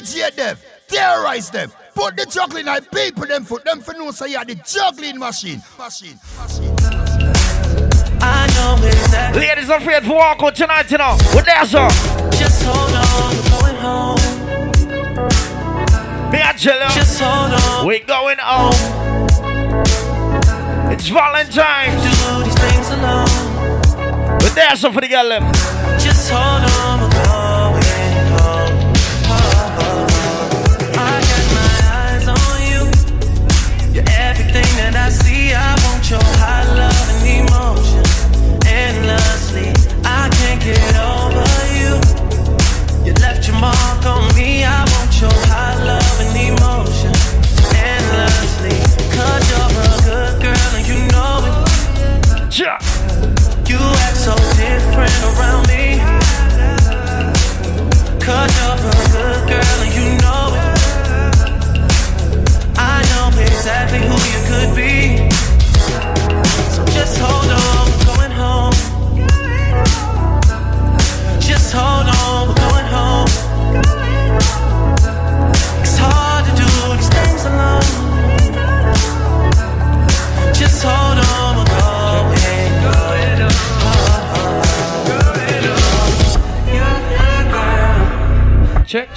DJ Dev, terrorize them. Put the juggling like people them foot them for no say you the juggling machine. Machine. Machine. I know exactly. Ladies afraid for walk out tonight, you know. What there, sir? Just hold on, we're going home. Me and chill out. Just hold on. We going home. It's Valentine's. Do these things alone. But there's some for the girl them. Just hold on,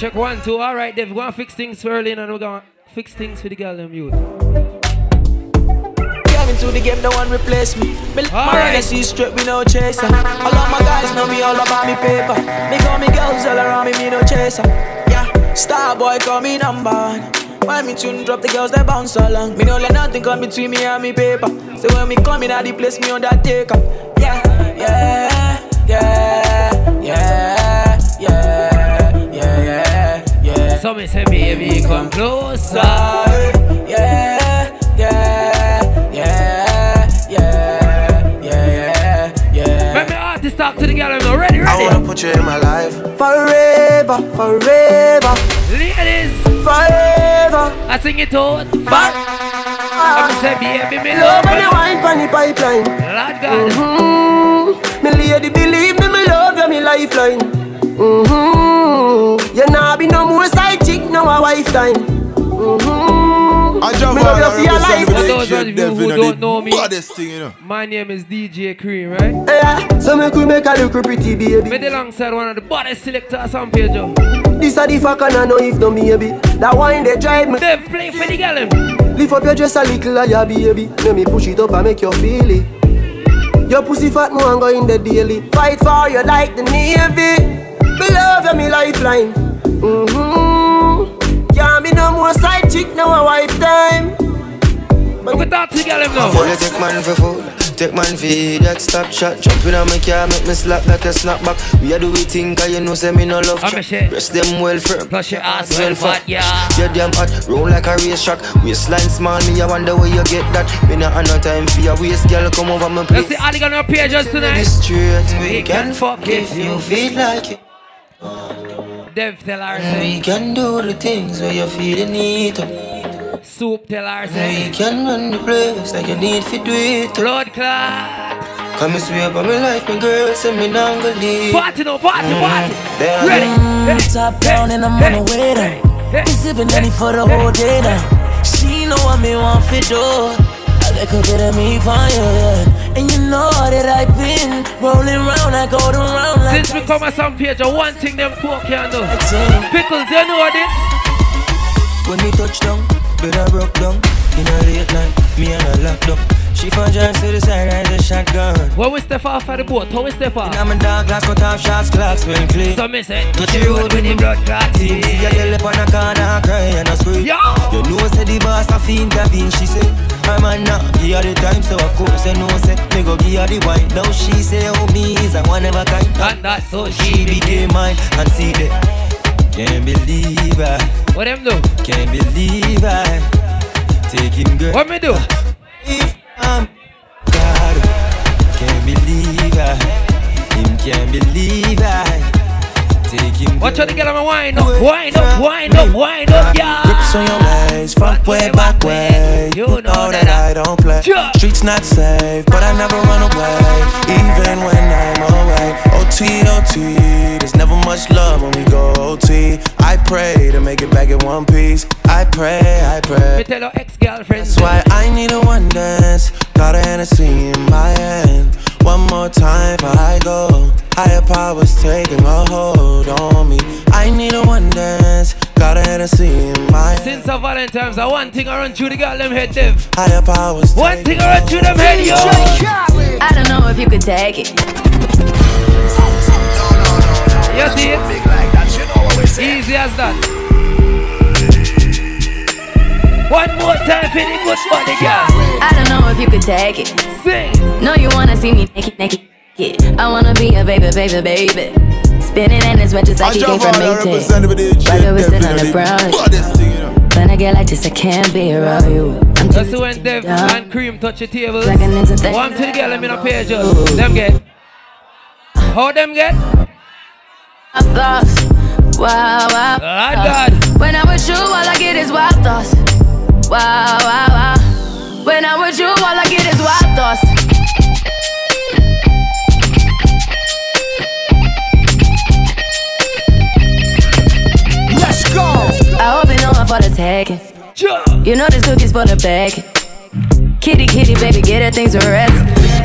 Check, one, two. All right, Dave. We're gonna fix things for early and we're gonna fix things for the girl them youth. Into the game, no one replace me. Me All my right. see straight, we no chaser. All of my guys know me all about me paper. Me call me girls all around me, me no chaser. Yeah, star boy call me number one. When me tune drop, the girls they bounce along. Me no let nothing come between me and me paper. So when me come in at the place, me on that take up. Yeah, yeah, yeah, So me say, baby, come closer. Yeah, yeah, yeah, yeah, yeah, yeah, yeah. Me artist talk to the girl them now. Ready, I wanna put you in my life. Forever, forever, Ladies, forever. I sing it out. Forever. Let me say, baby, me Love when you wine pon the pipeline. Lord God. Mm-hmm. Me lady believe me, me love you, me lifeline. Mm-hmm. You nah be no more now a wife time. Mm-hmm. I Me Javon, love you I your life. For those of you who don't know me, thing, you know. My name is DJ Cream, right? Yeah, so me could make a look pretty baby. Me dey alongside one of the baddest selectors on page. This a the fuck and I know if no maybe. That wine they drive me. They play for the girl them. Lift up your dress a little higher, baby. Let me push it up and make you feel it. Your pussy fat, no and go in the daily. Fight for you like the navy. Me love you, me lifeline. Mm-hmm. Can't be no more side chick, now a wife time. We can talk to the girl them now. Boy, you take man for food, take man for that stop shot. Jump in on my car, make me slap like a snapback. We a do we think, cause you know, say me no love I'm chat. a shit. Rest them well firm. Plus your ass well fat, yeah. You damn hot, roll like a race track. Waistline small, me I wonder where you get that. Me not have no time for your waist, girl, come over my place. Let's see Ali gonna appear just tonight. Straight, We can fuck if you feel like it. Dev tell her We say. can do the things where you feel the need to. Soup tell her We say. can run the place like you need to do it. Blood clot. Come and swear by my life, my girl, send me not gonna leave. Party no party Mm. party. Ready. Mm, top down and I'm on the way now. Been sipping any for the whole day now. She know what me want for do. A little bit of me for you, yeah. And you know that I've been rolling round, I go around like Since we come at some page, I one thing them poor can do. Pickles, you know what this? When we touch down, I broke down. In a late night, me and her locked up. She found John to the side, I a shotgun. When we step off of the boat, how we step off? I'm a dog, glass cut off shots, clocks well clean. So me say, touch the road with the blood clot. See a girl up on a corner, cry and a scream. Yo! You know, say the boss a fiend, intervene, she say. I'm a now, give her the time, so of course I know, say, me go give her the wine. Now she say, oh, me is a one of a kind. And that's so She she became mine, and see that. Can't believe I, What them do? can't believe I. Taking girl. What me do? If I'm God, can't believe I. Him can't believe I. Watch out the girl, I'm wind up, wind up, wind up, wind up, yeah. Grips on your legs, front way, back way. You know that that I don't play. Streets not safe, but I never run away, even when I'm away. OT, OT, there's never much love when we go OT. I pray to make it back in one piece. I pray, I pray. Me tell your ex-girlfriend. That's why I need a one dance. Got a Hennessy in my hand. One more time before I go. Higher powers taking a hold on me. I need a one dance. Got a Hennessy in my hand. Since a Valentine's, I one thing I run through the girl them head, Dev. Higher powers. One thing I run through them head, yo. I don't know if you could take it. You see it? Easy as that. One more time for the good body girl. I don't know if you could take it. Sing. No, you wanna see me naked, naked. naked. I wanna be a baby, baby, baby. Spinning in as much as I I can get from all the Maytag. representative Right over shit, sit on the definitely. brown. Baddest thing, you know. When I get like this, I can't be around you. I'm That's too when Dev down. and Cream touch the tables. Like an instant- One to the girl, I'm in a page just. Them get. How them get? My thoughts. Wow, wow. Ah, thoughts. God. When I'm with you, all I get is wild thoughts. Wow, wow, wow. When I'm with you, all I get is wild thoughts. Let's go. I hope you know I'm for the taking. You know this cookie's for the bag. Kitty, kitty, baby, get her things to rest.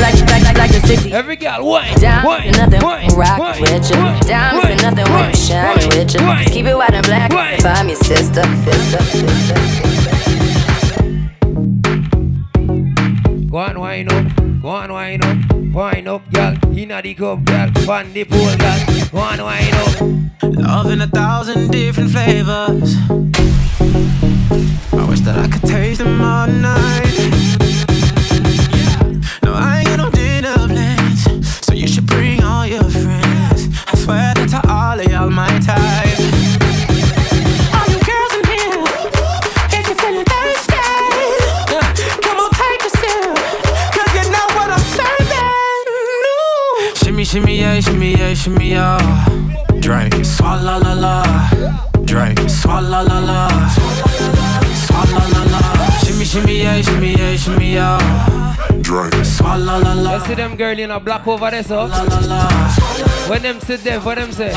Like, like, like, like the 60. Every girl, wine, Down wine, to nothing, wine, rock wine, with you. Down wine, to nothing, wine, shine wine, with you. wine, keep it white and black. wine. I'm your sister, sister, sister. Go on, wine up. Go on, wine up. Wine up, girl. Inna the cup, girl. On the pool, girl. Go on, wine up. Love in a thousand different flavors. I wish that I could taste them all night. No, I ain't got no dinner plans, so you should bring all your friends. I swear that to all of y'all my Shimmy, shimmy, yeah, shimmy, yeah, shimmy, yeah. Drink, swalla la la. Drink, swalla la la. Swalla la la. Shimmy, shimmy, yeah, shimmy, yeah, shimmy, yeah. Drink, swalla la la. You see them girl in a black over there, so. La la la. When them sit there, what them say?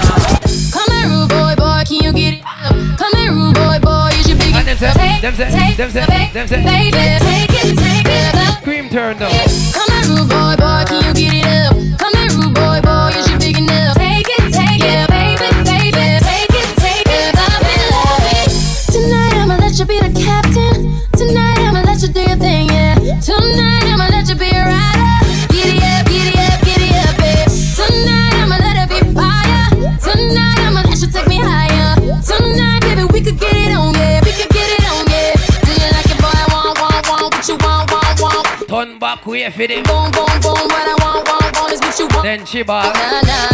Come here, rude boy, boy, can you get it up? Come here, rude boy, boy, you should be And them say, take, them say, take, them say, them say. baby, take it, take it. Cream turn down. Come here, rude boy, boy, can you get it up? Turn back way for them. Boom, boom, boom. What I want, want, want is what you want. Then she ball. Nah, nah.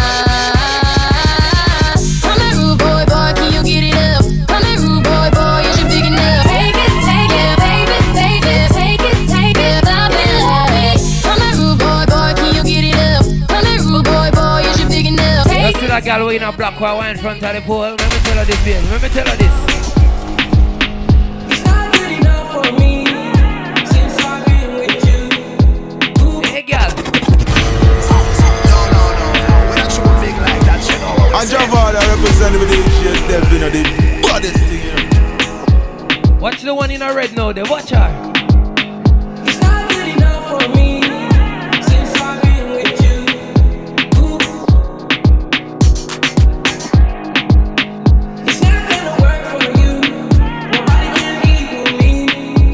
Come here, rude boy, boy, can you get it up? Come here, rude boy, boy, you should big enough. Take it, take it, baby, baby, take it, take it, love it, love it. Come here, rude boy, boy, can you get it up? Come here, rude boy, boy, you should big enough. You Take see that girl way in a black while in front of the pole? Let me tell her this, babe. Let me tell her this. Drop all the representative shit, definitely. Baddest thing, you know. Watch the one in a red now, there. Watch her.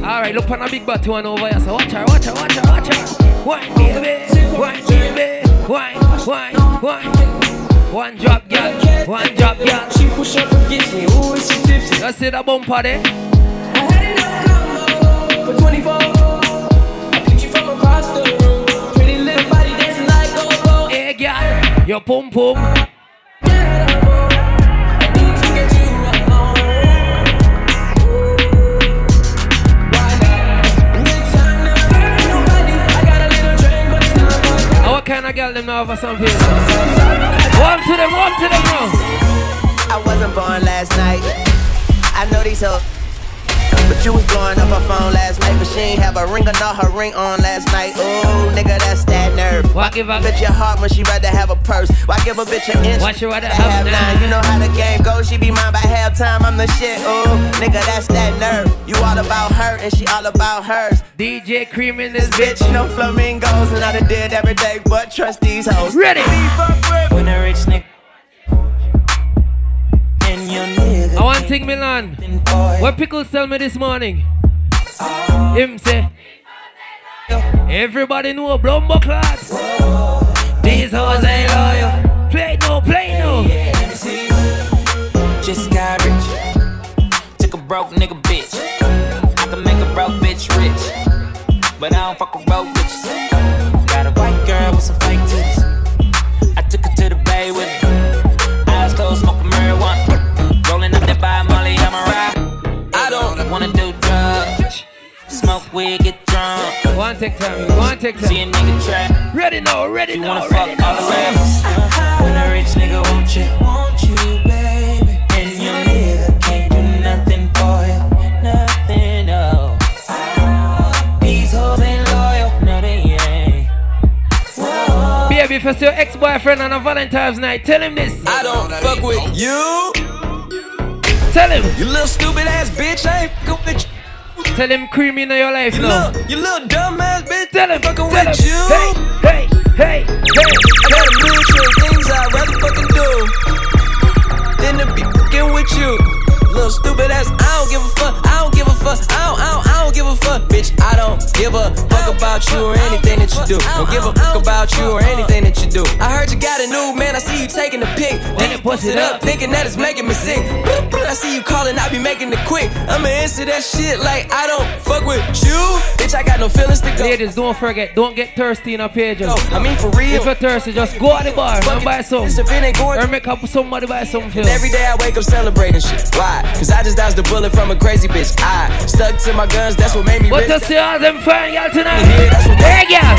Alright, look on a big body one over here. So watch her, watch her, watch her, watch her. Wine, baby. Wine, baby. Wine, wine, wine. One drop, girl. One drop, girl. She push up against me, ooh, is she tipsy? You see that bumper there? I had enough combo for 24. I picked you from across the room. Pretty little body dancing like go-go. Hey, girl. Your pum pum. I need to get you alone. Why not? Good time, never hurt nobody. I got a little drink, but it's not much. Now what kind of girl them now for some people? Warm to them, warm to them now. I wasn't born last night. I know these hoes. But you was blowing up her phone last night, but she ain't have a ring or not her ring on last night. Ooh, nigga, that's that nerve. Why give a bitch your heart when she rather have a purse? Why give a bitch an inch? Why she rather to have nine? You know how the game goes. She be mine by halftime. I'm the shit. Ooh, nigga, that's that nerve. You all about her and she all about hers. DJ Cream in this bitch. No flamingos and I done did every day, but trust these hoes. Ready? When a rich nigga. And your nigga. I want Ting Milan. What Pickles tell me this morning? Oh. Him say. Everybody know Blumbo class. These hoes ain't loyal. Play no, play no. Just got rich. Took a broke nigga bitch. I can make a broke bitch rich. But I don't fuck with broke bitches. Got a white girl with some fake titties. Wanna do drugs. Smoke weed, get drunk. One on, take time. Go on, take time. See a nigga trap. Ready now, ready You now, wanna fuck all the rappers. When a rich nigga want you, want you, baby. And your nigga can't do nothing for you, nothing, no. These hoes ain't loyal, no they ain't. Whoa. Baby, if you see your ex-boyfriend on a Valentine's night, tell him this. I don't fuck with you. Tell him. You little stupid ass bitch, I ain't fucking with you. Tell him cream in your life You now. little, you little dumb ass bitch. Tell him, fucking tell with him. you. Hey, hey, hey, hey. I got a million things I'd rather fucking do than to be fucking with you. Little stupid ass, I don't give a fuck. I don't give a fuck. I don't, I don't, I don't give a fuck, bitch. I don't give a fuck about you or anything that you do. Don't give a fuck about you or anything that you do. I heard you got a new man. I see you taking the pic. Then you push it up, thinking that it's making me sick. I see you calling, I be making it quick. I'ma answer that shit like I don't fuck with you, bitch. I got no feelings to go. Ladies, don't forget, don't get thirsty in a page. No, I mean for real. If you're thirsty, just go at the bar and buy some. If it ain't going Or make up somebody buy some And every day I wake up celebrating shit. Why? Cause I just dodged the bullet from a crazy bitch. I stuck to my guns, that's what made me What rich. to see all them fine y'all tonight? Yeah, that's what Hey, girl.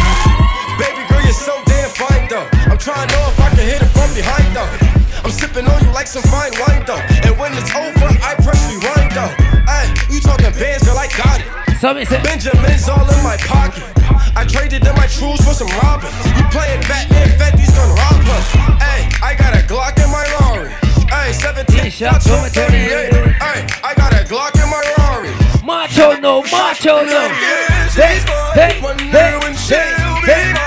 Baby girl, you're so damn fine though. I'm trying to know if I can hit it from behind though. I'm sipping on you like some fine wine though. And when it's over, I press rewind though. Hey, you talking bands, girl, I got it. So me say, Benjamin's all in my pocket. I traded in my trues for some robbers. You playing Batman, Fetty's gonna rob us. Hey, I got a Glock in my Rari. Ay, 17 shots from a 38. Ay, I got a Glock in my Rari. macho no, macho no. Hey, hey, hey, hey, hey,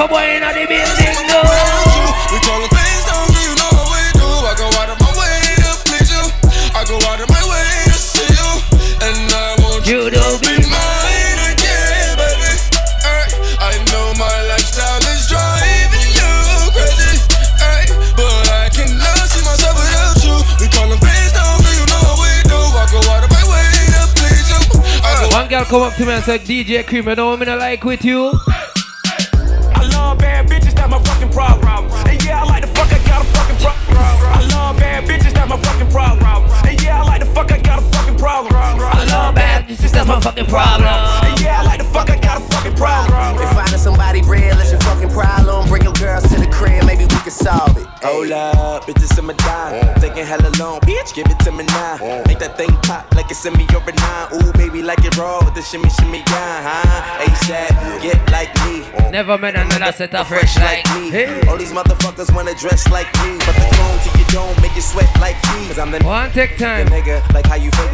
Paper boy in the building, no. We call them things, don't you know how we do. I go out of my way to please you. I go out of my way to see you. And I want You you, to to be mine again, baby. Ay, I know my lifestyle is driving you crazy. Ay, but I cannot see myself without you. We call them things, don't you know how we do. I go out of my way to please you. I One girl come up to me and said, DJ Cream, you know what I like with you? Bad bitches, that's my fucking problem. And yeah, I like the fuck, I got a fucking problem. I love bad bitches, that's my fucking problem. And yeah, I like problem. If finding somebody real is your fucking problem, bring your girls to the crib, maybe we can solve it. Hold up, bitches in my dime. Thinking hella long, bitch, give it to me now. Make that thing pop like it's in me or a nine. Ooh, baby, like it raw with the shimmy, shimmy, yeah, huh? ASAP, get like me. Never met another set of fresh like me. Hey. All these motherfuckers wanna dress like me, but the clone to you don't make you sweat like me. Cause I'm the One take time. nigga, like how you figure,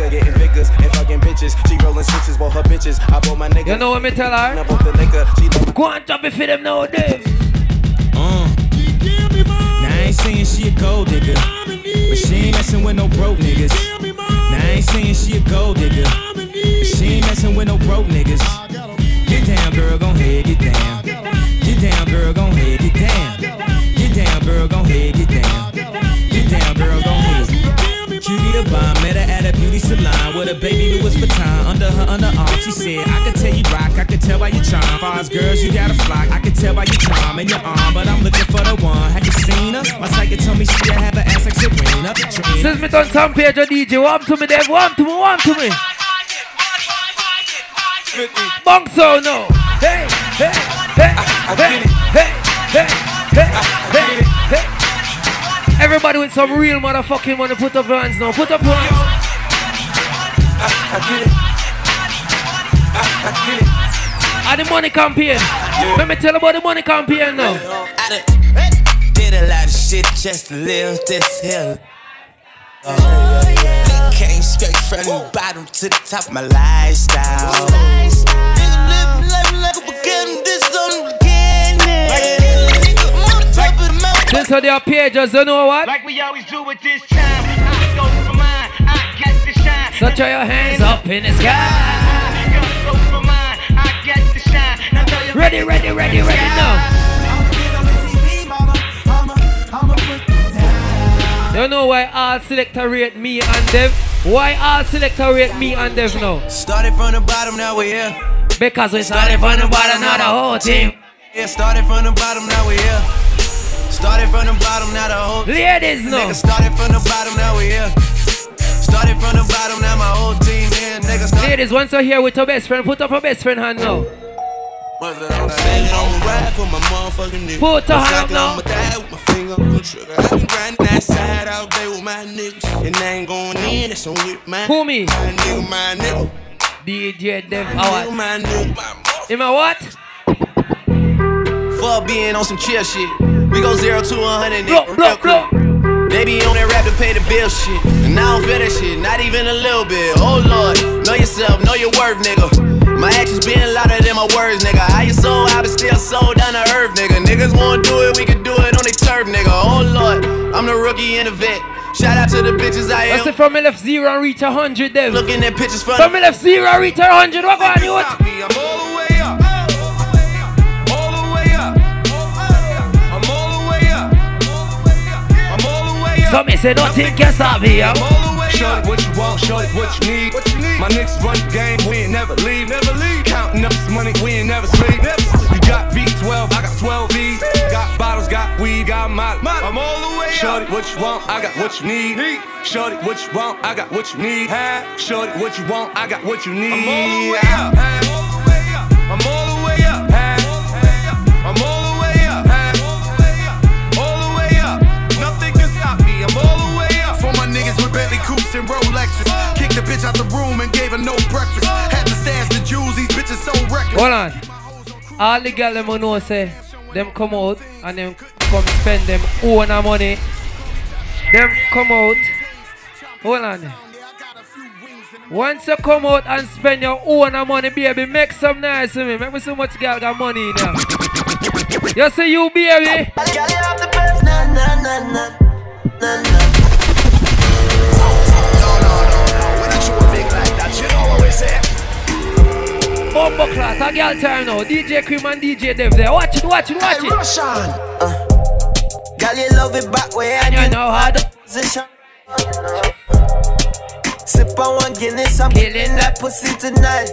her bitches. I bought my nigga. You know what me tell her? I bought the liquor. She like, Go and drop it for them nowadays. Uh. Now I ain't saying she a gold digger, but she ain't messing with no broke niggas. Now I ain't saying she a gold digger, but she ain't messing with no broke niggas. Get down, girl, gon' head, get down. Get down, girl, gon' head, get down. Get down, girl, gon' head, divine. Met her at a beauty salon with a baby Louis Vuitton under her underarm. She said, I can tell you rock, I can tell by your charm. Fars girls, you got a flock. I can tell by your charm and your arm, but I'm looking for the one. Have you seen her? My psychic told me she had an ass like Serena. Since me done some page of DJ, warm to me, Dave, warm to me, warm to me. Bunk so no. Hey, hey, hey, I, I hey, hey, hey, hey, hey, hey, hey, hey. Everybody with some real motherfucking money, put up your hands now. Put up your hands. I get it. I, I get it. And the money campaign. Let me tell you about the money campaign now. I done did a lot of shit just to live this hill. Uh, it came straight from the bottom to the top of my lifestyle. Nigga This how their pages, you know what? Like we always do at this time. I go for mine, I get to shine. So throw your hands up in the sky. Go for mine, I get to shine. Now Ready, ready, ready, ready now. You know why all selector rate me and Dev? Why all selector rate me and Dev now? Started from the bottom, now we're here. Because we started from the bottom, now the whole team. Yeah, started from the bottom, now we're here. Started from the bottom, now the whole Ladies, no. Nigga started from the bottom, now we here. Started from the bottom, now my whole team here. Nigga started Ladies, once you're here with your best friend, put up your best friend hand now. Mother, I'm saying on the ride for my motherfucking nigga. Put your hand up. I'ma with my finger on the trigger. I been grinding that all day with my niggas. And I ain't going in, it's on with my Who me? My nigga, my nigga. DJ Dev My Howard. nigga, my nigga. My what? Fuck being on some chill shit. We go zero to hundred, Blow, nigga. blow, quick. They be on that rap to pay the bill shit. And I don't feel that shit, not even a little bit. Oh lord, know yourself, know your worth, nigga. My actions being louder than my words, nigga. How you so high but still sold down to earth, nigga. Niggas wanna do it, we can do it on the turf, nigga. Oh lord, I'm the rookie and the vet. Shout out to the bitches I I am. said from me left zero and reach a hundred Dev. Looking at pictures from From me left zero and reach a hundred. What going on, you? So me say nothing can stop me, yo. Shorty, what you want, shorty, what you need. What you need? My niggas run the game, we ain't never leave, never leave. Counting up this money, we ain't never sleep. Never. You got V12, I got 12 V's. Got bottles, got weed, got molly. I'm all the way Shorty, what you want, I got what you need. Shorty, what you want, I got what you need. Shorty, what you want, I got what you need. I'm all the way up. I'm the bitch out the room and gave her no breakfast. Had to stash the jewels, these bitches so reckless. Hold on. All the girls them who know say them come out and them come spend them own a money. Them come out. Hold on. Once you come out and spend your own a money, baby, make some nice with me. Make me so much girl got money now. there. You see you, baby. Bumbo clat, a girl time now. DJ Cream and DJ Dev there. Watch it, watch it, watch it. Uh, girl, you love it back way And you know how to position. Sip on one Guinness, I'm killing that pussy tonight.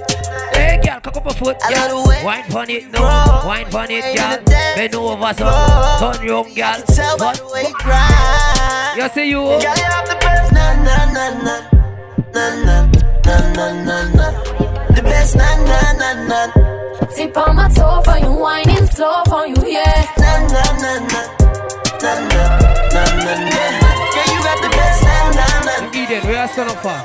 Hey, girl, cock up a foot, girl. Wine pon it, no. Wine pon it, girl. Bend over, so. Bro, Turn round, girl. Tell by the way you grind. You see you. Girl, you have the best, na na na na na na na na na. The best, na na na na. Tip on my toe for you, whining slow for you, yeah. Na na na na na na na na na. Yeah, you got the best, na na na. Eden, where you stand up for?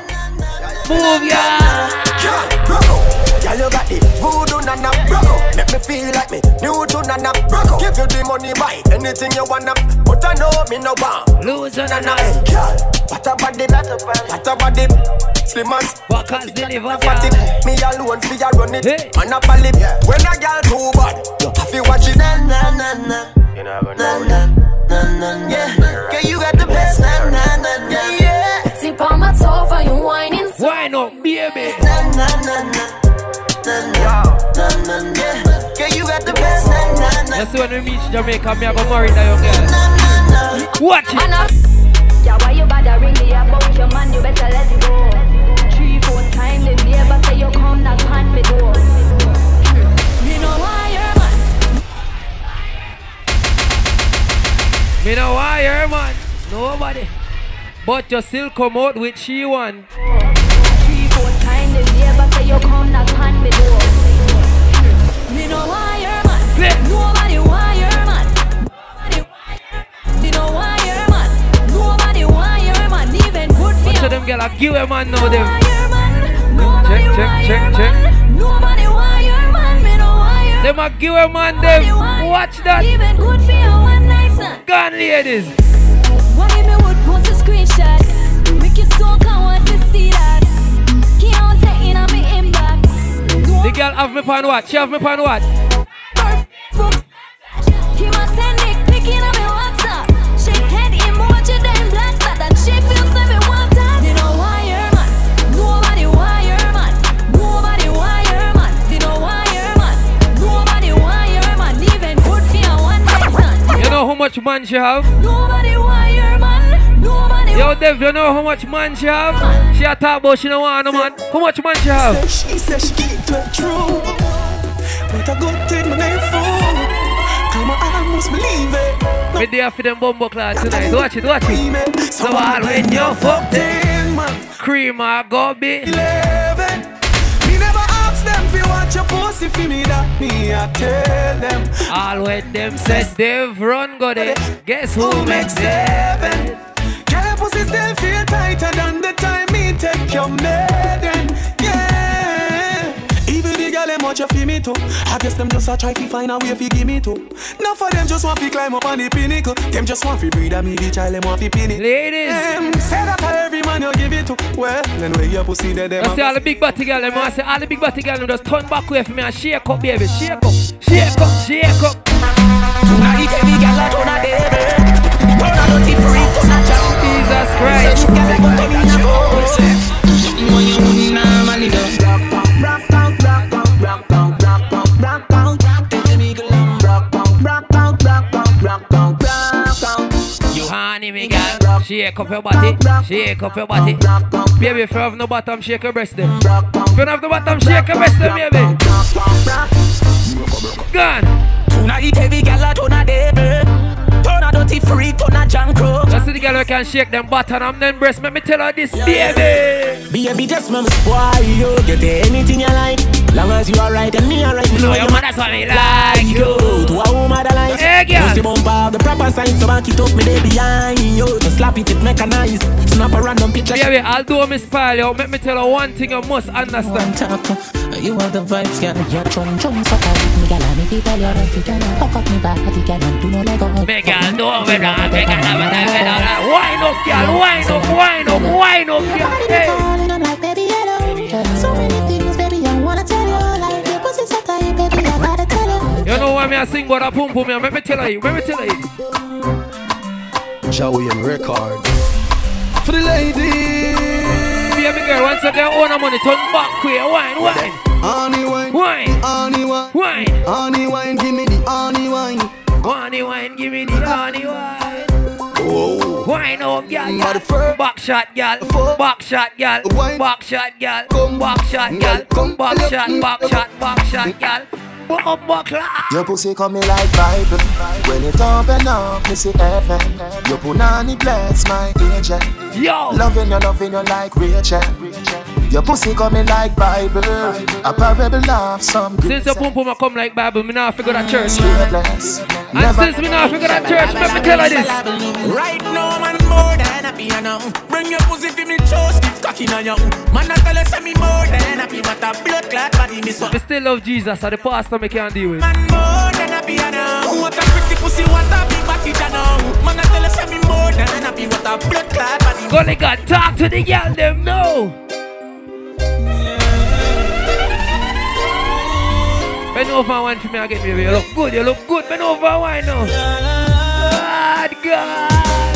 Move, yeah. Girl, you got the voodoo nana broco. Make me feel like me new to nana broco. Give you the money, buy anything you wanna. But I know me no want. Lose nana. Hey, girl, what a body, what a body. Slim as What cause deliver, fatty. Me alone fi a run it. Man a bally. When a girl too bad, you have to watch it. Na na na na. You never Na na na na. Yeah, girl, you got the best, na na na na. Yeah. Tip on my toe for you, whining slow. Why not, baby? Na na na na. Na Let's see when we reach Jamaica, me have a married young girl. Watch it. Yeah, why you bother ring me about your man? You better let go. Three, four times the neighbor say you come knock on me door. Me no wire man. Me no wire man. Nobody. But you still come out with she one. Three, four times the neighbor say you come knock on me door them girl, I give a man now them. Check, check, check, check. Nobody wire man. Me no. Them a give a man them. Watch that. Even good for you one night stand. Gone ladies. Have me pan what? She have me pan what? He must send dick pic in a WhatsApp. Shake head emoji then black that and she feels say me want that. Me no wire man. Nobody wire man. Nobody wire man. Me no wire man. Nobody wire man. Even good for you one night stand. You know how much man she have? Nobody wire man. Nobody Yo, Dev, you know how much man she have? She a talk about she no want no man. How much man she have? She said she it true. But a good thing when they fool. Come on, I almost believe it. Me there for them bumbo clad tonight. Watch it, watch it. So all when you fuck them, cream or go be. Eleven. Me never ask them if you want your pussy for me that me I tell them. All when them said Dev run go there. Guess who makes seven? Girl, pussy still feel tighter than the time me take your maiden. Them watch you feel me too. I guess them just a try to find a way fi give me too. Now for them just want to climb up on the pinnacle. Them just want to breed a me the child them want to pin it. Ladies. Them say that to every man you give it to. Well, then where your pussy there them. I say all the big body girl, them I say all the big body girl, them just turn back way for me and shake up, baby, shake up, shake up, shake up. Now the baby girl a turn a devil. Turn a dirty freak, turn a jam. Jesus Christ. Shake up your body, shake up your body. Baby, if you have no bottom, shake your breast then. If you have no bottom, shake your breast then, baby. Gone. Tonight girl a turn a devil. Turn a dirty freak, turn a junk crow. Just see the girl who can shake them bottom and them breast. Let me tell her this, baby. Baby, just mama spoil you. Get anything you like. Long as you alright and me alright. No, your man, that's what me like you. To a woman that like. Hey, girl. Pussy bumper, the proper sign. So back it up, me day behind you. To slap it, it mechanized. Snap a random picture. Baby, although me spile you, let me tell her one thing you must understand. Uh, you have the vibes, girl. Your chum chum suck out with me, girl. And if you tell your right, you can hook up me back, you can do no let go. Me girl, do it now. Me girl, have a time with her. Wind up, girl. Wind up, wind up, wind up, girl. Hey. Why me I sing about a pum pum? Let me tell you. Let me tell you. Joey and Records. For the ladies. Baby girl, once again, own a money, turn back queer. Wine, wine. Honey wine, Wine. honey wine, Wine. honey wine, give me the honey wine. Honey wine, give me the honey wine. Whoa. Wine up, girl. Mother girl. fur. Back shot, girl. Back shot, girl. Wine. Back shot, girl. Come. Back shot, Girl, girl. come. Back shot, back shot, back shot, girl. Back back. Your pussy coming like Bible. When it open up, me see heaven. Your punani bless my angel. Yo. Loving you, loving you like Rachel. Your pussy coming like Bible. A parable of some Since the pum pum a come like Bible, me now figure that church. bless. And since me now figure that church, let me tell her this. Right now, man, more than happy, know. Bring your pussy for me, chose it, cocky on you. Man, I tell you, say me more than happy, but a blood clot body, me so. Me still love Jesus, so the pastor me can't deal with. Man, more than happy, you know. What a pretty pussy, what a big body, know. Man, I tell you, say me more than happy, what a blood clot body. Gully God, talk to the girl, them know. Bend over wine for me again, baby. You look good, you look good. Bend over wine now. God, God.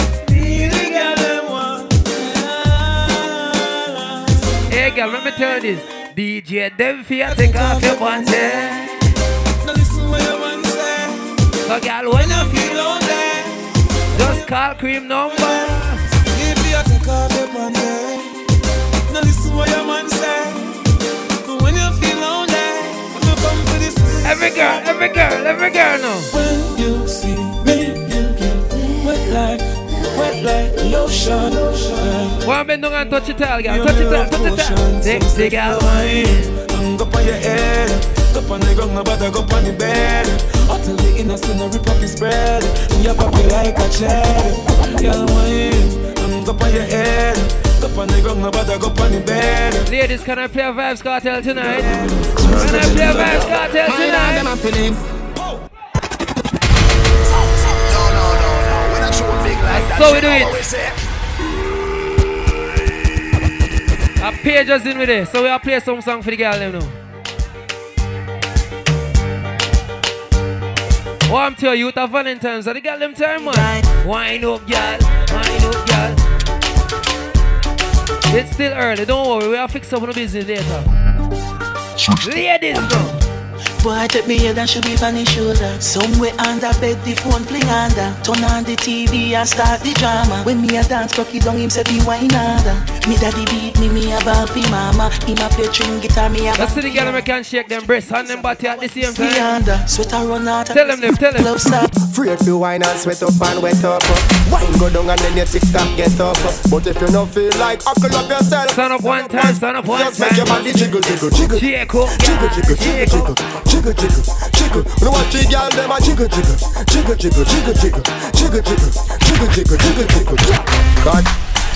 Girl, let me tell you this. DJ Devia, take off your pants. Now listen what your man say. So, girl, when you feel lonely, just call cream number. You take off your pants, now listen what your man say. When you feel lonely, you come to this Every girl, every girl, every girl now. When you see me, you get what on, bend down and touch it all, girl. Touch it all, touch it all. Sexy girl. And go on your head. Go on the ground, no bother go on the bed. Until the innocent no rip up his bread. Me a pop you like a cherry. Girl, wine. And go on your head. Go on the ground, no bother go on the bed. Ladies, can I play a Vybz Kartel tonight? Can I play a Vybz Kartel tonight? So we do it. A page us in with it. So we are play some song for the girl them now. Oh, I'm telling you, the Valentine's, are the girl them time, man. Wine up, girl. Wine up, girl. It's still early, don't worry, we'll fix up on the business later. Ladies, now. Boy, take me head and should be on his shoulder. Somewhere under bed, the phone fling under. Turn on the TV and start the drama. When me a dance, cocky down, him say be wine harder. Me daddy beat me, me a ball fi mama. Him a play string guitar, me a Let's see the girl them can shake them breasts and them body at the same time. under. Sweater run out. Tell them, them, tell them. Club stop. Afraid to wine and sweat up and wet up. Wine go down and then your tick tock get up. But if you don't feel like buckle up yourself, stand up one time, stand up one just make your body jiggle, jiggle, jiggle, Shake up, jiggle, jiggle, jiggle, jiggle, jiggle, jiggle, jiggle. You know what the girl them a jiggle, jiggle, jiggle, jiggle, jiggle, jiggle, jiggle, jiggle, jiggle, jiggle, jiggle, jiggle. God.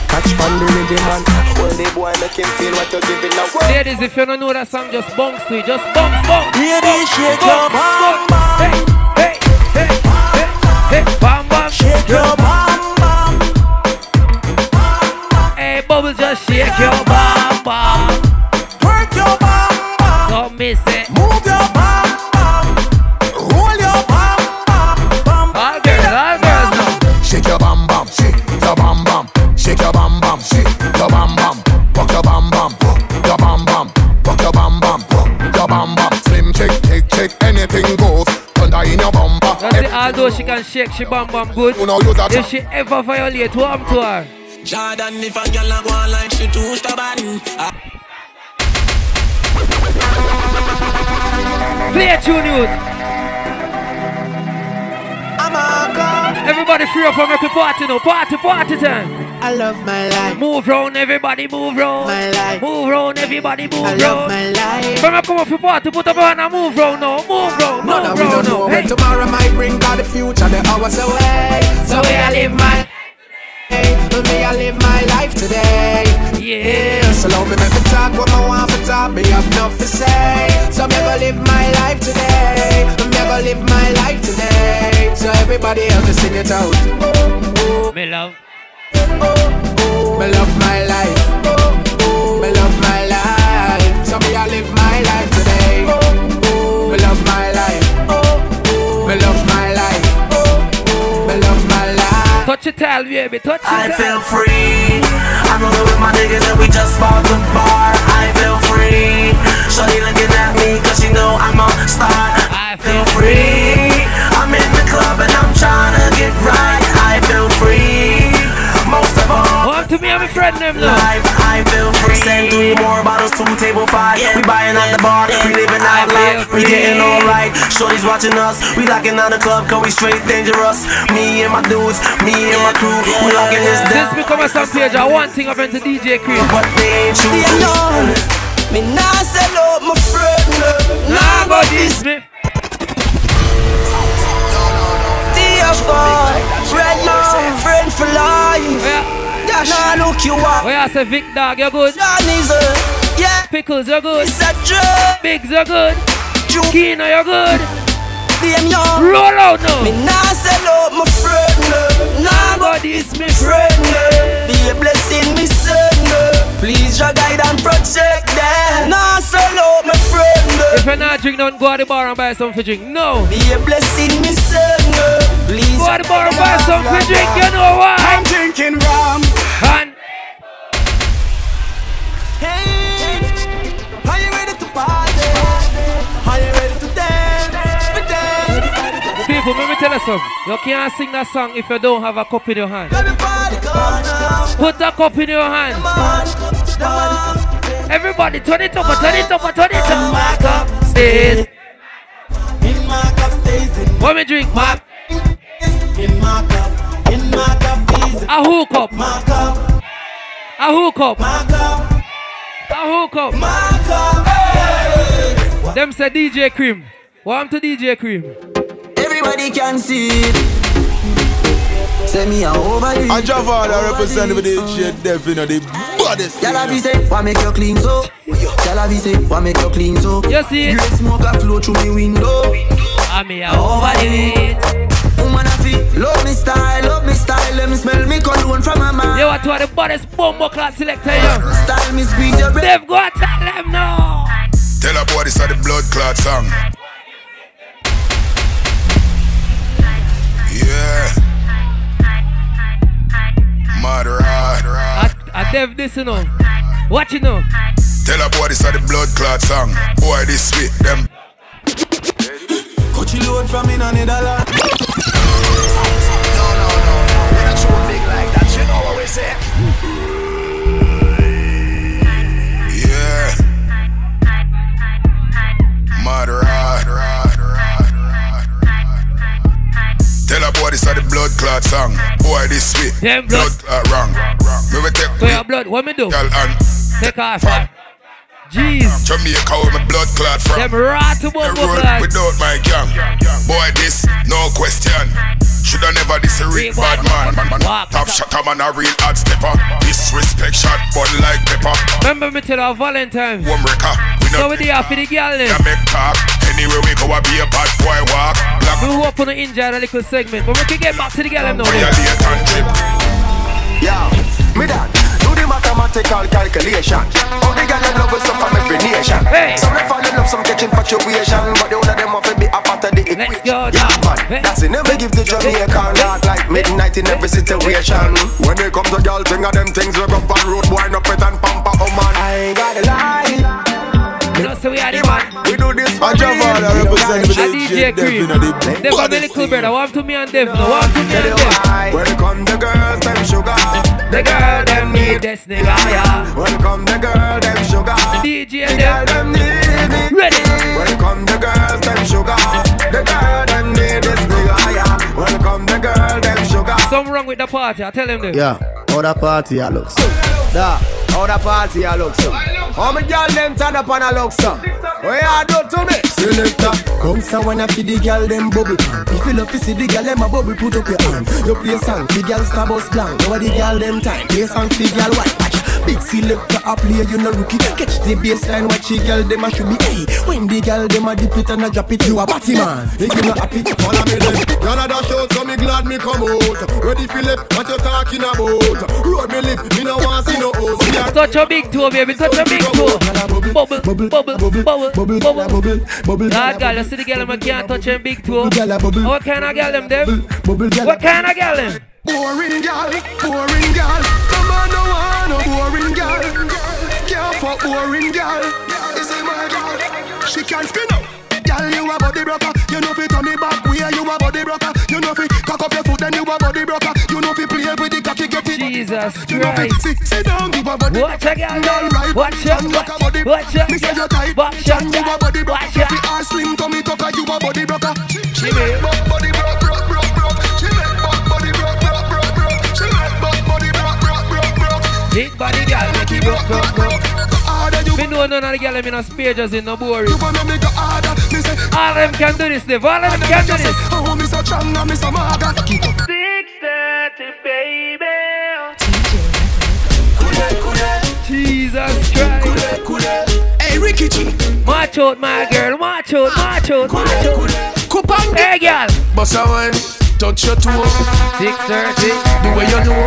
Catch pan the rhythm man Hold the boy make him feel what you're giving now Ladies, if you don't know that song, just bounce to it. Just bounce, bounce. Ladies, shake bounce, your bam, bounce. Hey, hey, hey, hey, hey, bam, bam. Shake your bam, bam. Hey, bubbles, just shake your bam, bam. Shake, she bam bam good. If she ever violate, what happen to her? Jordan, if a girl a go on like she too stubborn. Play a tune, youth. Everybody free up and make a party now. Party, party time. I love my life. Move round, everybody move round. My life. Move round, everybody move I round. love my life. From a come up for party, put up on and move round now. Move round, No, no, move don't round now. Hey. tomorrow might bring God the future, the hours away. So we I live my but me I live my life today. Yeah. So love me, make me talk what I want for talk. Me have enough to say. So me gonna live my life today. Me gonna live my life today. So everybody help me sing it out. Me love. Me love my life. Me love my life. So me I live my life today. Me love my life. Me love my life. Me love my life. Touch it all, baby. Touch it I feel free. I'm rolling with my niggas and we just bought the bar. I feel free. Shorty looking at me cause she know I'm a star. I feel free. I'm in the club and I'm trying them. Life, I feel free. Send three more bottles to table five. We buying at the bar, we living out life. We getting alright. Shorty's watching us. We locking down the club, cause we straight dangerous. Me and my dudes, me and my crew, we locking this down. Since become a song page, I want thing up into DJ Chris. But they ain't true. They know me nah sell out my friend. Nah, go this me. DFR, friend now, friend for life. Dash, nah look you up. Oh, Where I say Vic Dog, you're good. Johnny's a, yeah. Pickles, you're good. It's a drug. Bigs, you're good. Kino, you're good. Young. Roll out now. Me nah sell out my friend. Nah go this me friend. Be a blessing me son. Please your guide and protect them. Nah sell out my friend. If you're not drink, don't go to the bar and buy something to drink. No. Be a blessing me son. Please Go to the bar and buy something to drink. You know why? I'm drinking rum. And Hey, people, let me tell you something. You can't sing that song if you don't have a cup in your hand. Put a cup in your hand. Everybody, turn it up, turn it up, turn it up. My cup stays. In my cup stays What me drink, my in my cup. In my cup is a hook up. my cup. A hook up. A hook up. Them say DJ Cream. Welcome to DJ Cream. Everybody can see it. Say me a over it. And Javada represent with the shit deaf, you know, the baddest. Tell her we say, why make you clean so? Tell her we say, why make you clean so? You see it? Great smoke a flow through me window. Ah, I'm here over it. Woman a feel, love me style, love me style. Let me smell me cologne from my mind. You are two of the baddest bombo class selector here. Style me squeeze your breath. They've got to tell them no. Tell her boy this is the blood clot song. Yeah. Mad rad. I, I dev this you know. Watch it now. Tell a boy this is the blood clot song. Boy this sweet them. Coachy load from in on dollar. No no no choose big like that you know what we say Yeah. Mad rad. Boy this is the blood clot song. Boy this sweet. Them blood blood. clot wrong. Me will take your blood, what me do? girl and Take off. Jeez. Jamaica with my blood clot from. Them rat to The bombo road without my gang. Boy, this, no question. Shoulda never this a real bad man. man, man. Top shot man a real hard stepper. Disrespect shot, but like pepper. Remember me tell her Valentine. One breaker. We So we there for the girl then. make talk. Anywhere we go, I be a bad boy walk. Black We hope on the enjoy the little segment, but we can get back to the girl them now. then. violate. Yeah, me dad, do the mathematical calculation. All the girls love us some from every nation. Hey. Some them fall in love, some catch infatuation, but the whole of them want to be a part of the Let's go Yeah, now. man, that's it. Never give the Jamaican rock like midnight in every situation. When it comes to girl thing, of them things we go on road, wind up it and pamper, oh man. I ain't gotta lie. You know, so we are the man. We do this for And Javada represent with the DJ shit deaf, Cream. you know, the They got me little brother. One to me and Dev. No, one to me and Dev. Welcome the girls, them sugar. The girl them need this nigga, yeah. Welcome the girl, them sugar. DJ The girl them. them need me. Ready. Welcome the girls, them sugar. The girl them Something wrong with the party. I tell him this. Yeah, how the party I look so. Da, how the party I look so. How me girl them turn up and I look so. What you do to me? Selector, bounce a wanna feed the girl them bubble pan. If you love to see the girl them a bubble, put up your hand. You play song, the girl star bus blank. Now the girl them time, play song, the girl white. Big selector a play, you no rookie. Catch the baseline, watch the girl them a should be. Hey, when the girl them a dip it and a drop it, you a batty man. If you not happy, follow me then. Girl a dash out, so me glad me come out. Ready Philip, what you talking about? Road me live, me no want see no host. Me a your big toe, baby. Touch your big toe. Bubble, bubble, bubble, bubble, bubble, bubble. bubble, God, girl, you see the girl them can't touch them big toe. What kind of girl them, girl. What kind of girl them? Boring girl, boring girl. Come on, no one, no boring girl. Can't fuck boring girl. This is my girl. She can spin up. Girl, you a body broker. You know fi turn it back where you a body broker. You know fi cock up your foot then you a body broker. You know fi play with the cocky get it. Jesus You know fi Christ. sit, sit down, give a body. Watch a girl, right, watch and back a watch, body. watch ya, Me say you tight, watch and you a body broker. watch. Fi ass slim tummy tucker, you a body broker. She buck body broke, Big body girl, make it broke, broke, broke. Harder you Me know none of the girl them in a spages in no boring. you gonna make it harder. Me say, All them can do this, Dev. All them can do this. oh, me so strong and me so maga. Keep up. 630, baby. Jesus Christ. Hey, Ricky G. March out, my girl. March out, march out, march out. Coupon. Hey, girl. Boss a wine. Touch your toe. 630. The way you know.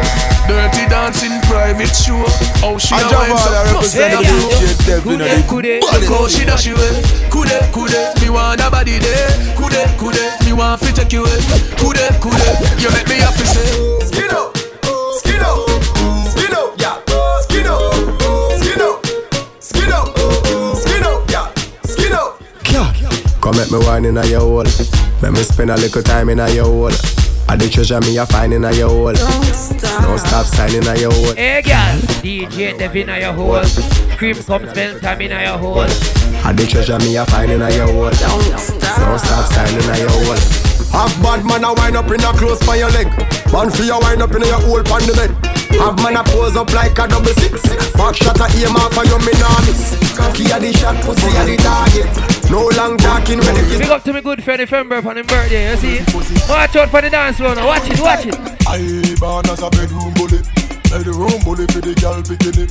Dirty dancing private show. Oh, she And a wine Javada so represent Hey, with the shit deaf, you know, the Kude, Go she thing. dash you away. Kude, kude, me want a body there. Kude, kude, me want fi take you away. Kude, kude, you make me happy say. Skin up, Come make me wine in a your hole. Make me spend a little time in a your hole. I the treasure me a find in a your hole. Don't stop signing a your hole. Hey, girl. DJ Dev in your hole. Cream come spend time in your hole. I the treasure me a find in a your hole. Don't stop signing a your hole. Half bad man a wind up in a close by your leg. Man for your wind up in your hole pan the bed. Have man a pose up like a double six. Back shot a aim off for your me nah miss. Cocky a the shot, pussy a the target. No long talking when it is. Big up to me good friend Fember for him birthday, you see? Watch out for the dance floor now, watch it, watch it. I born as a bedroom bully. Bedroom bully for the girl bikini.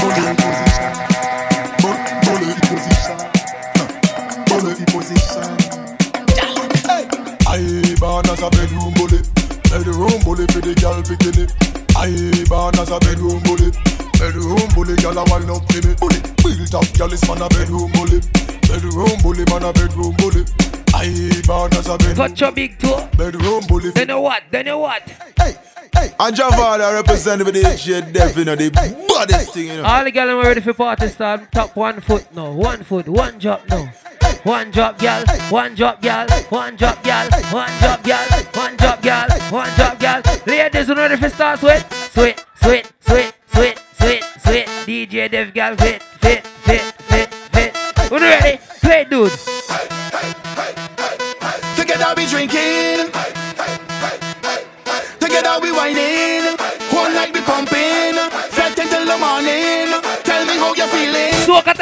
Bully position. Bu- Bully position. Huh. Bully position. Hey. I born as a bedroom bully. Bedroom bully for the girl bikini. I born as a bedroom bully. Bedroom bully, girl a wind up for me. Bully, built up, girl is man a bedroom bully. Bedroom bully, man a bedroom bully. I born as a bedroom. Touch your big toe. Bedroom bully. Then you what? Then you what? Hey. Hey, and Javada represent with the DJ Dev, you know, the baddest thing, you know. All the girls are ready for party start. Top one foot now. One foot, one drop now. One drop, girl. One drop, girl. One drop, girl. One drop, girl. One drop, girl. One drop, girl. Ladies, you ready for start sweat? Sweat, sweat, sweat, sweat, sweat, sweat. DJ Dev girl fit, fit, fit, fit, fit. You ready? Play, dude. Together we drinking. Together we whining. One night we pumping.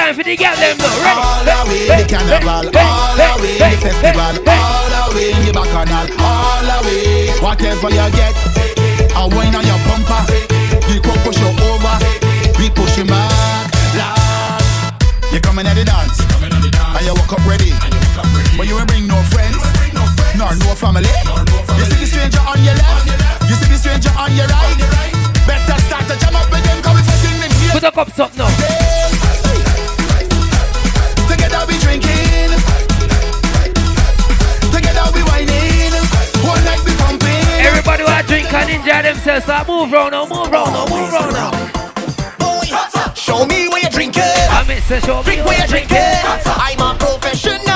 Time for the girl them now. Ready? All the way in the carnival, all the way in the festival, all the way in the bacchanal, all the way. Whatever you get, I wine on your bumper. You come push you over, we push you back. Lord, you coming at the dance, and you walk up ready, but you ain't bring no friends, nor no family. You see the stranger on your left, you see the stranger on your right. Better start to jam up with them, cause we setting them here. Put the cups up now. We drinking. Together we whining. One night we pumping. Everybody want drink and enjoy themselves. So move round now, move round now, move round now. Show me where you're drinking. I say show me Drink where you're drinking. I'm a professional.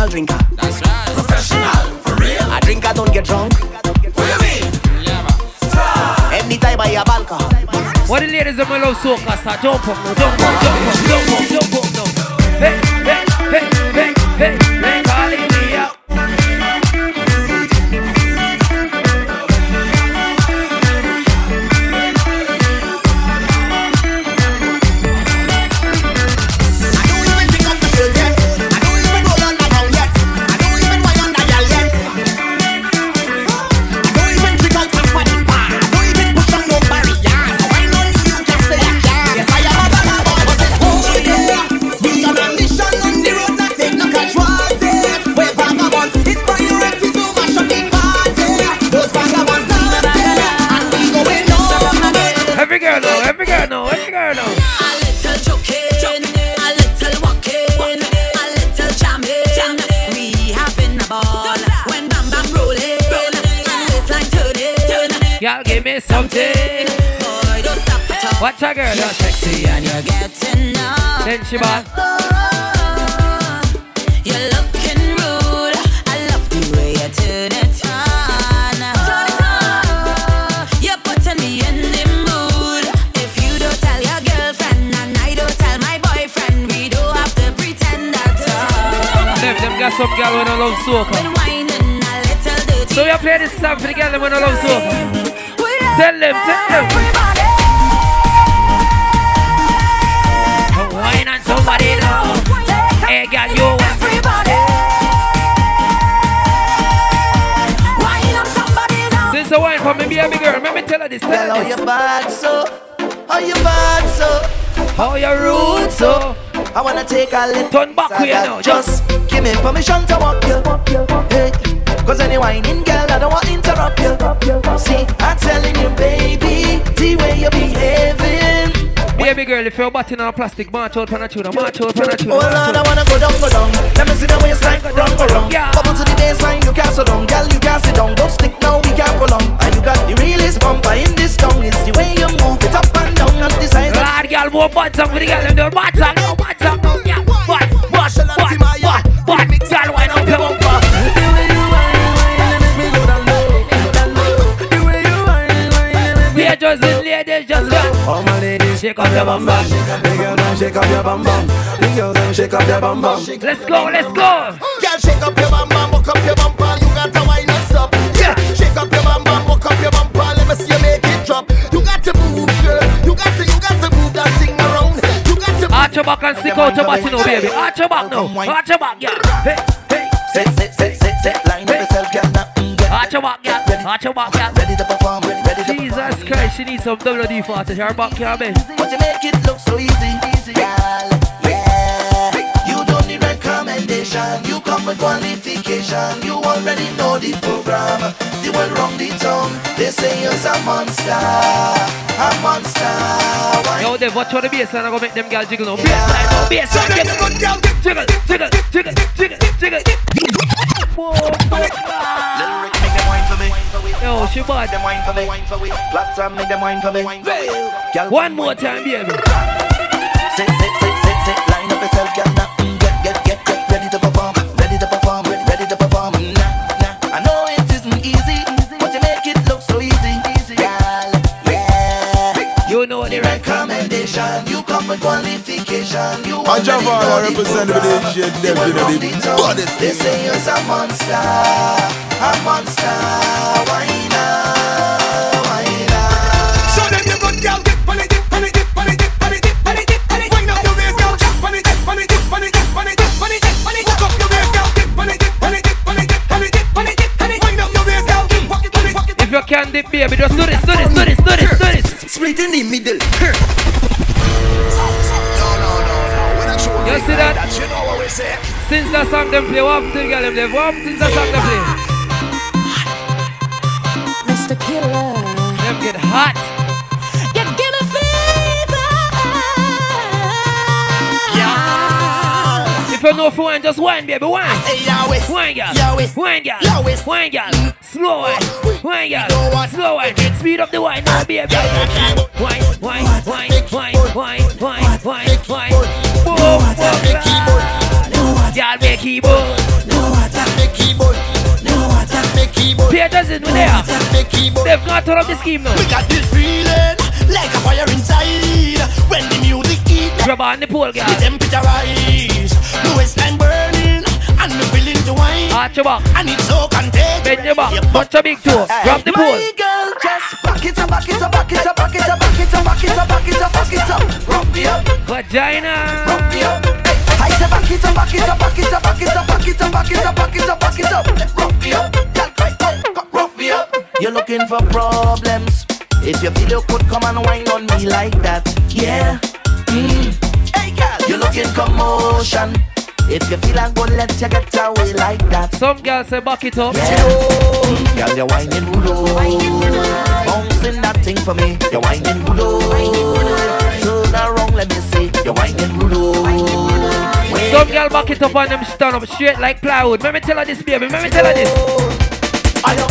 Professional drinker. That's right. Professional for real. I drink, I don't get drunk. What you mean? Anytime I have alcohol. What the ladies of my love soca start jump up now, jump up, jump up, jump up, jump up Y'all give me something. Watch a girl, you're sexy and you're getting up. Then she bad. Oh, you're looking rude. I love the way you turn it on. Oh, you're putting me in the mood. If you don't tell your girlfriend and I don't tell my boyfriend, we don't have to pretend at all. Them, them got some girl when I love soca. A. So we play this song for the girl when I love soca. Tell them, tell them. Wine on somebody now. Hey, girl, you everybody. Wine on somebody now. Since the wine for me, baby girl, let me tell her this. Tell Girl, her how this. you bad so? How you bad so? How you rude so? I wanna take a little Turn back here now, Just give me permission to walk you. Hey. Cause any whining girl, I don't want to interrupt you. See, behaving. Baby girl, if you're batting on a plastic, march out for a tuna, march out for a tuna. Oh Lord, I wanna go down, go down. Let me see the waistline, go down, go down. Come on to the baseline, you can't sit down, girl, you can't sit down. Don't stick now, we can't pull on. And you got the realest bumper in this town. It's the way you move it up and down and the size. Lord, girl, more bad song for the girl, them do bad song, no bad song, no, yeah. Bad, bad, bad, bad, bad. Girl, wine up your bumper. Shake up your bum bum. The girl them shake up your bum bum. The girl them shake up your bum bum. Let's go, let's go. Girl, shake up your bum bum, buck up your bumper. You got to wine and stop. Yeah, shake up your bum bum, buck up your bumper. Let me see you make it drop. You got to move, girl. You got to, you got to move that thing around. You got to. Arch your back and stick out your body now, baby. Arch your back now. Arch your back, yeah. Hey, hey. Sit, sit, sit, sit, sit. Line up yourself, girl. Arch your back, yeah. Arch your back, yeah. ready to perform. Ready, to Jesus Christ, she needs some WD forty. Her back can't bend. But you make it look so easy, easy, girl. Yeah, you don't need recommendation. You come with qualification. You already know the program. The world round the town. They say you're a monster, a monster. Why? Yo, Dev, watch for the baseline. I'm gonna make them girls jiggle now. Baseline, now, oh, baseline. Jiggle, jiggle, jiggle, jiggle, jiggle, jiggle, jiggle. Whoa, Yo, she bad. Them wine for me. Lots of make them wine for me. Girl, One more time, baby. Sit, sit, sit, sit, sit. Line up yourself, girl. Now, mm, get, get, get, get ready to perform. Ready to perform. Ready, ready to perform. Nah, nah. I know it isn't easy, but you make it look so easy, girl. Yeah. You know the recommendation. You come with qualification. You I jump already all the represent program. the shit, them, you know, the They say you're a monster, a monster. Wine on it. If can dip, baby, just do this, do this, do this, do this, do this. Split in the middle. You see that? You know what we say. Since that song them play, what happened to the girl them there? What since that song them play? Mr. Killer. Them get hot. If you know for wine, just wine, baby, wine. Wine, girl. Wine, girl. Wine, girl. Slow wine. Wine, girl. Slow wine. Speed up the wine now, baby. Wine, wine, wine, wine, wine, wine, wine, wine. Boom, boom, Y'all make keyboard. Peter's in there. They've not turned up the scheme now. We got this feeling like a fire inside when the music hit. Grab on the pole, girl. The temperature rise, the waistline burning, and the feeling to wine. Arch your back. And it's so contagious. Bend your back. Your big toe. Grab the pole. My girl, just back it up, back it up, back it up, back it up, back it up, back it up, back it up, back it up. Rock me up, Vagina. rock me up. I say back it up, back it up, back it up, back it up, back it up, back it up, back it up, back it up. Rock me up, girl, come, come, rock me up. You're looking for problems. If you feel you could come and whine on me like that, yeah. Mm. You're looking commotion. If you feel I'm gonna let you get away like that. Some girls say back it up. Yeah, girl, you're whining rudo. Bouncing that thing for me. You're whining rudo. Turn around, let me see. You're whining rudo. Some girl back it up and them stand up straight like plywood. Let me tell her this, baby. Let me tell her this. Are you,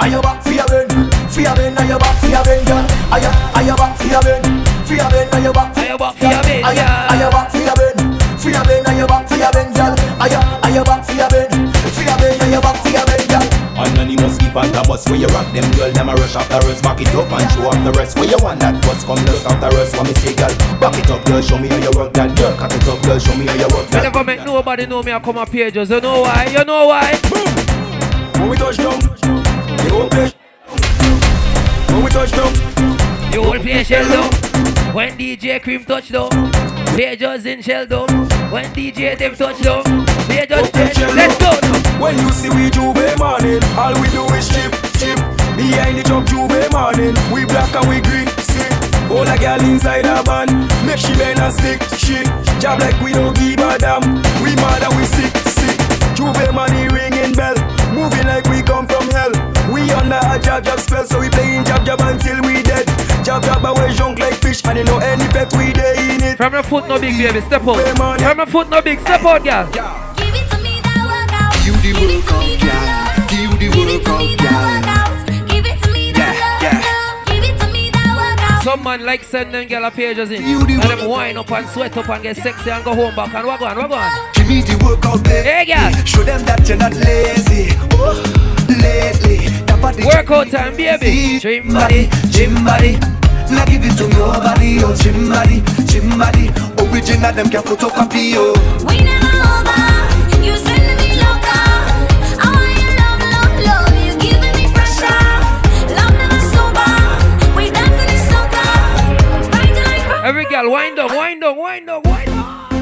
are you back for your ben? For your ben, are you back for your ben, girl? Are you, are you back for your ben? For your ben, are you back for your back for your ben, Are you, are you back for your ben? For your ben, are you back for your ben, girl? Are you, are you back for your ben? For your ben, are you back for your ben, girl? Anonymous keep on the bus where you rock them girl Them a rush after us Back it up and show up the rest Where you want that bus come look after us What me say girl Back it up girl Show me how you work that girl Cock it up girl Show me how you work I that never make nobody know me I come up here just you know why? You know why? When we touch down, the whole place. When we touch down, You whole play shell down. When DJ Cream touch down, Pages in shell down. When DJ Dev touch down, Pages shell Let's go now. When you see we J'ouvert morning, all we do is chip, chip. Behind the truck J'ouvert morning, we black and we green, sick. All a girl inside a van, make she bend and stick, shit. Job like we don't give a damn, we mad and we sick, sick. J'ouvert money ringing bell, moving like we come from hell. We under a jab jab spell, so we playing jab jab until we dead. Jab jab away junk like fish, and you know any pet we dey in it. From your foot no big baby, step out. From your foot no big, step out, girl. Give it to me that workout. You the workout, girl. You the workout, girl. Give it to me that yeah, yeah. Some man like send them girl a pages in. And them wind up and sweat up and get sexy and go home back and what on, what on? Give me the workout, baby. Hey, girl. Show them that you're not lazy. Oh, lately. That body Workout time, baby. Gym body, gym body. Now give it to nobody, oh, oh Chimbadi, Chimbadi Original them can photocopy, oh We never over. You send me loca. I want your love, love, love. You giving me pressure. Love never sober. We dancing in soca. Right like Every girl, wind up, wind up, wind up, wind up.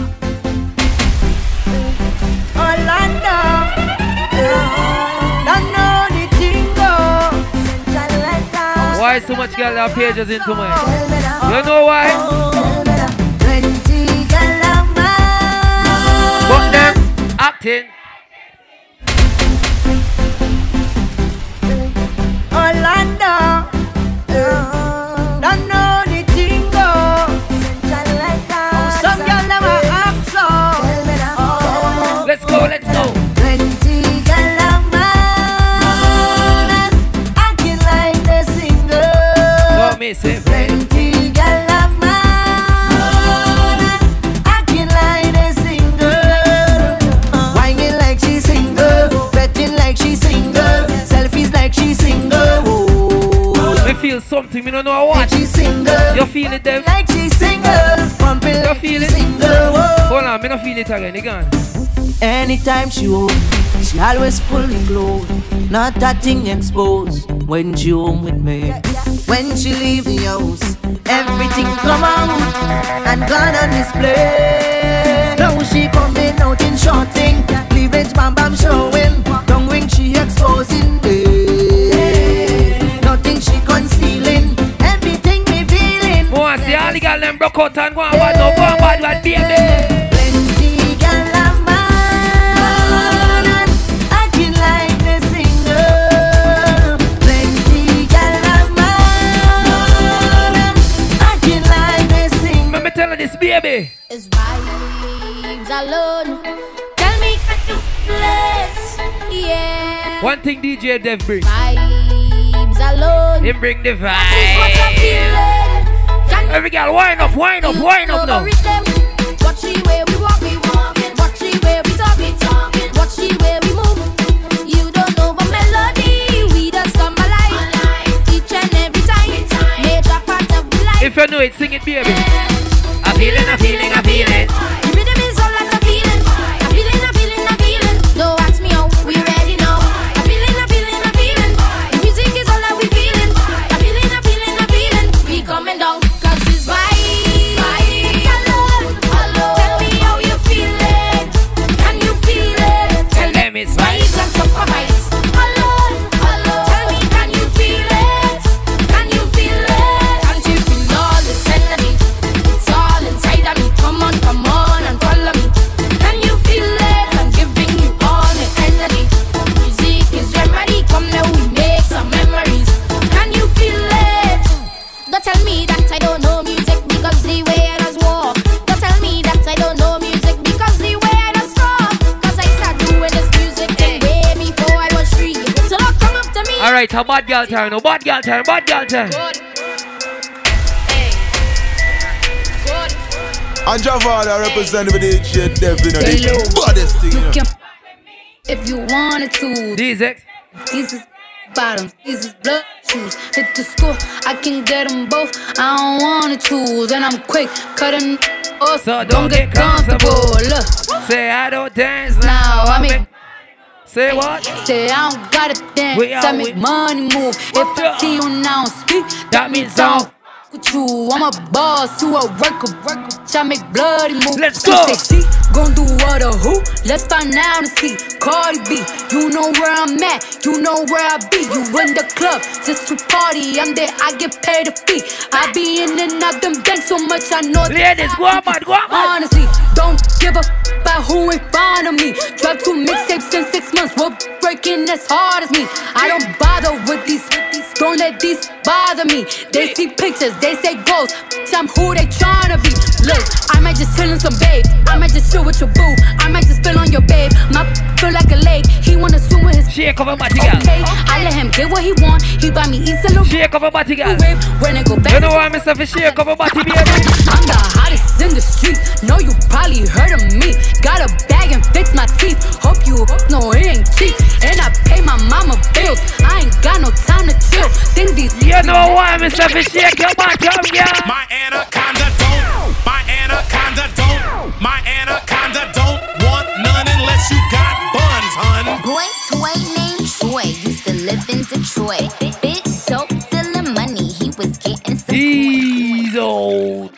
Orlando Don't Why so much girl have pages into me? You know why? But them acting. It again, again. Anytime she home, she always fully glowed, not a thing exposed. When she home with me, when she leave the house, everything come out and gone on display. Now she coming out in short thing, cleavage bam bam showing, tongue ring she exposing. eh. Nothing she concealing, everything revealing. More see all the girl them broke out and go on bad, no go on bad, bad baby. Let me tell her this, baby. It's vibes alone. Tell me, can? Yeah. One thing DJ Dev bring. Vibes alone. Him bring the This vibe. Eh. Every girl, wind up, wind up, wind up now. Watch the way we walk, we walking. Watch the way we talk, we talking. Watch the way we move. You don't know but melody. We just come alive. Each and every time. Major part of the life. If you know it, sing it, baby. I feel it, I feel it, up to me. All right, a bad girl time, no bad girl time, bad girl time. And Javada represent with DJ Dev, you know, Hello. the baddest thing, you can if you wanted to. These X. These is bottoms, these is blood shoes. Hit the score, I can get them both. I don't wanna choose, and I'm quick cutting off. So don't, don't get get comfortable. comfortable. Look, Say I don't dance now. now I mean. Say what? Say I don't gotta dance, We I are make money move. If I see you now speak, That means I don't. with you. I'm a boss, you a worker, worker. I make bloody moves. Let's go. Gon' do what or who? Let's find out and see. Cardi B, you know where I'm at, you know where I be. You in the club just to party. I'm there, I get paid a fee. I be in and out them banks so much I know. Ladies, go on, go on. Honestly, don't give a about who in front of me. Drop two mixtapes in six months. We're breaking as hard as me. I don't bother with these. Don't let these bother me. They see pictures, they say goals. I'm who they tryna be. Look, I might just chill in some babe. I might just chill with your boo. I might just spill on your babe. My feel like a lake. He wanna swim with his. Shake up a body, girl. Okay, I let him get what he want. He buy me East and Shake up a body, girl. Whip when it go back. You know why myself is shake up a body, baby? I'm the hottest in the street. Know you probably heard of me. Got a bag and fix my teeth. Hope you know it ain't cheap. And I pay my mama bills. I ain't got no time to chill. Think these You know why, Mr. Fish, shake your bottom, girl. My anaconda don't. My anaconda don't. My anaconda Boy named Troy used to live in Detroit. Big dope, stealing money, he was getting some He's old.